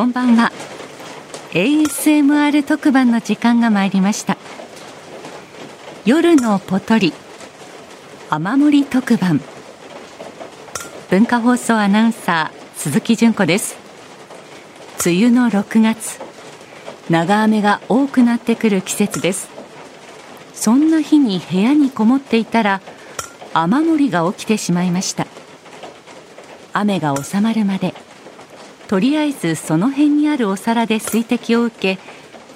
こんばんは。ASMR 特番の時間が参りました。夜のポトリ雨漏り特番。文化放送アナウンサー鈴木純子です。梅雨の6月長雨が多くなってくる季節です。そんな日に部屋にこもっていたら雨漏りが起きてしまいました。雨が収まるまでとりあえずその辺にあるお皿で水滴を受け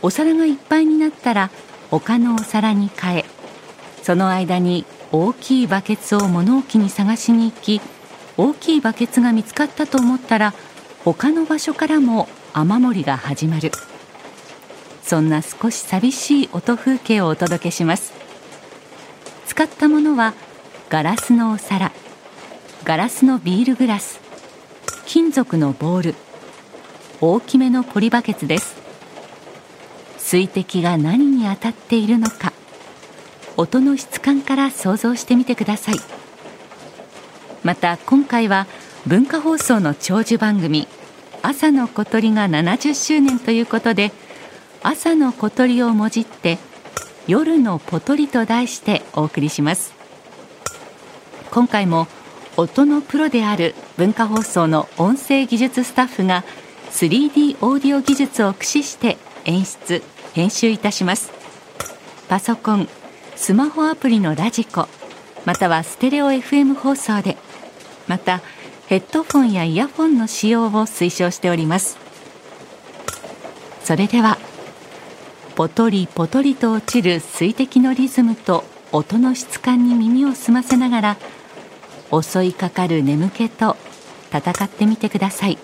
お皿がいっぱいになったら他のお皿に変えその間に大きいバケツを物置に探しに行き大きいバケツが見つかったと思ったら他の場所からも雨漏りが始まる。そんな少し寂しい音風景をお届けします。使ったものはガラスのお皿ガラスのビールグラス金属のボール。大きめのポリバケツです。水滴が何に当たっているのか音の質感から想像してみてください。また今回は文化放送の長寿番組朝の小鳥が70周年ということで朝の小鳥をもじって夜のポトリと題してお送りします。今回も音のプロである文化放送の音声技術スタッフが 3D オーディオ技術を駆使して演出編集いたしますパソコンスマホアプリのラジコまたはステレオ FM 放送でまたヘッドフォンやイヤフォンの使用を推奨しておりますそれではポトリポトリと落ちる水滴のリズムと音の質感に耳を澄ませながら襲いかかる眠気と戦ってみてください。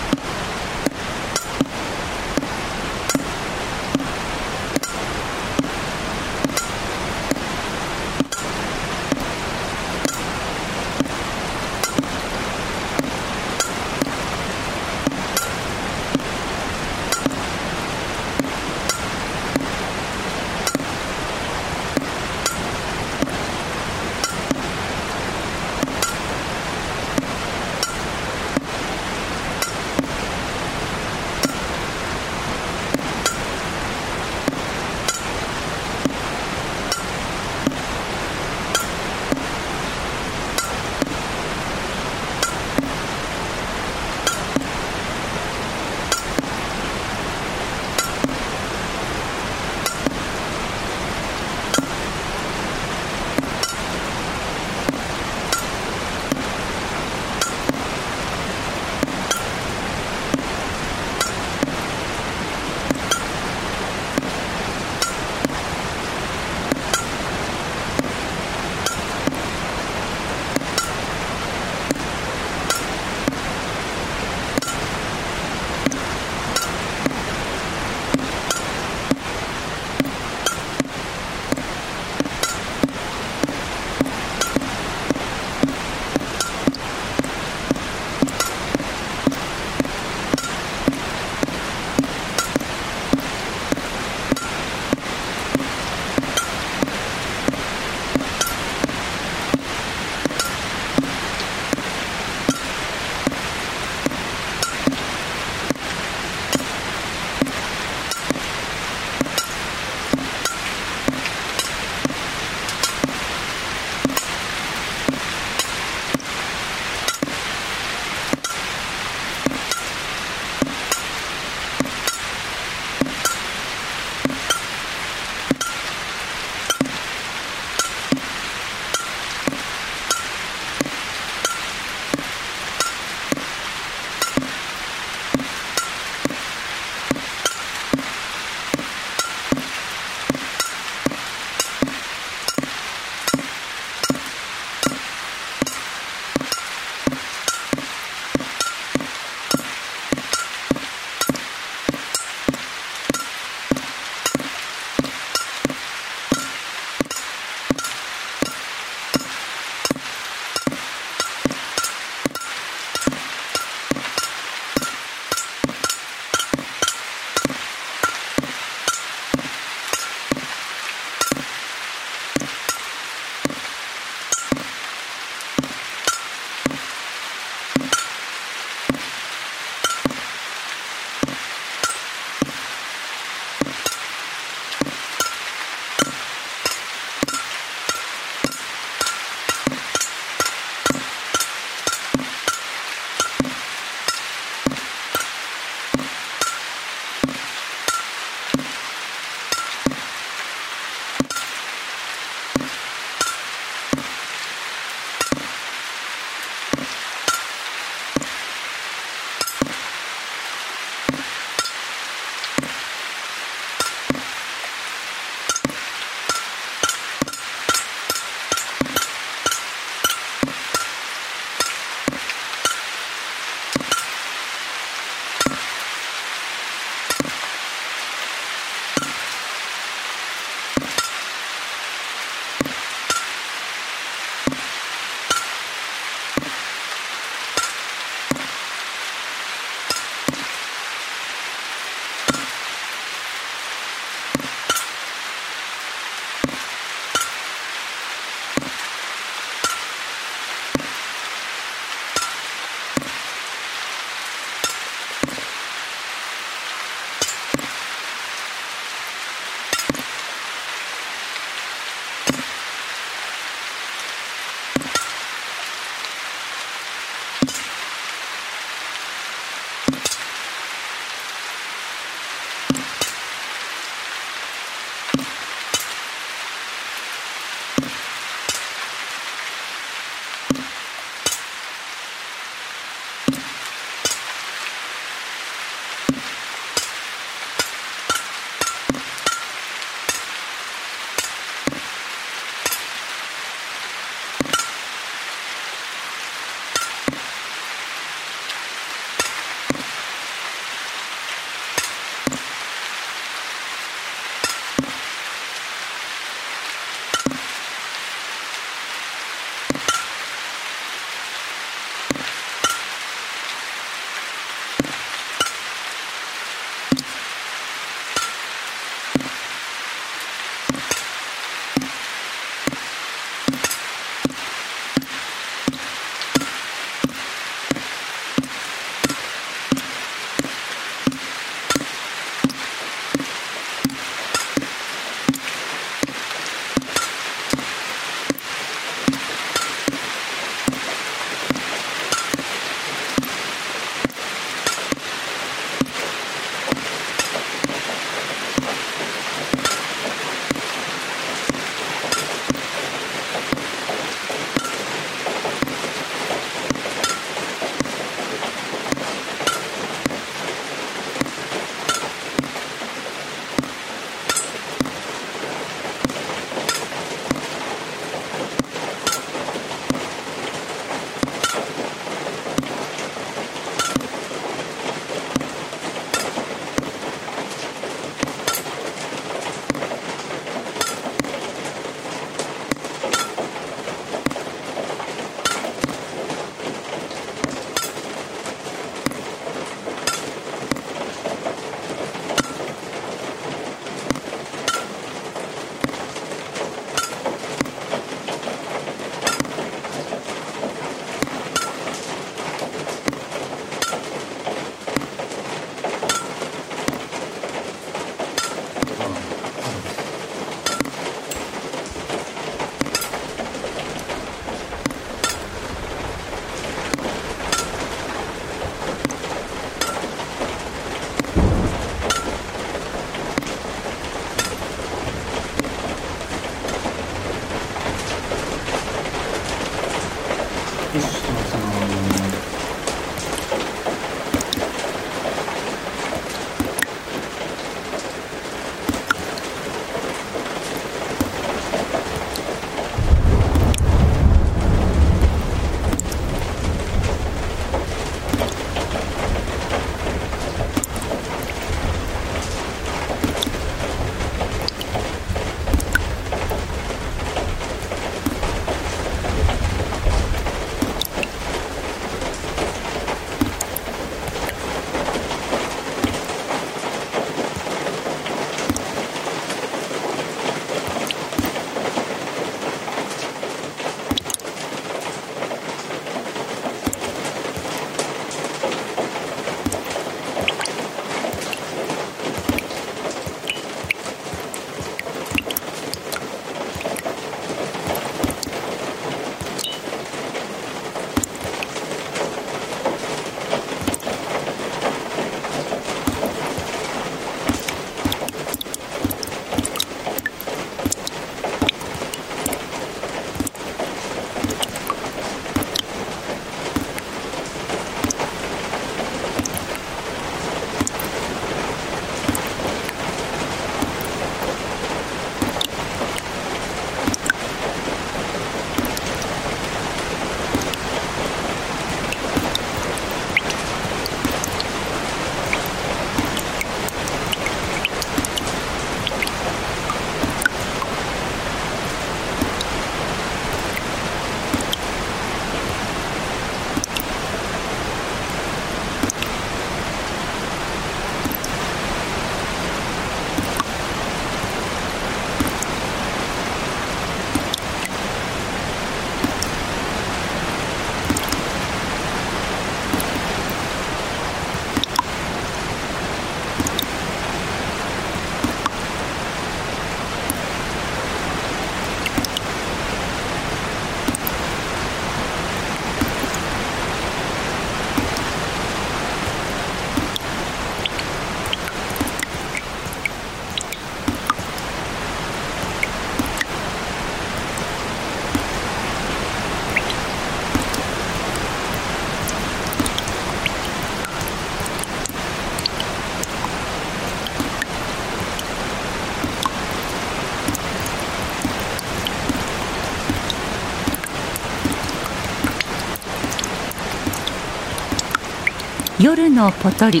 夜のポトリ。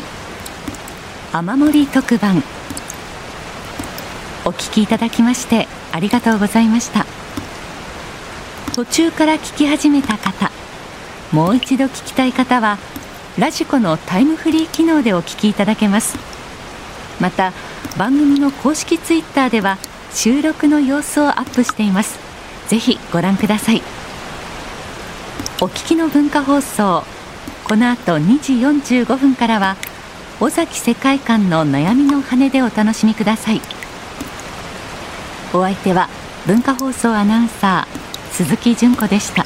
雨漏り特番。お聞きいただきましてありがとうございました。途中から聞き始めた方もう一度聞きたい方はラジコのタイムフリー機能でお聞きいただけます。また番組の公式ツイッターでは収録の様子をアップしています。ぜひご覧ください。お聞きの文化放送この後2時45分からは尾崎世界観の悩みの羽でお楽しみください。お相手は文化放送アナウンサー鈴木純子でした。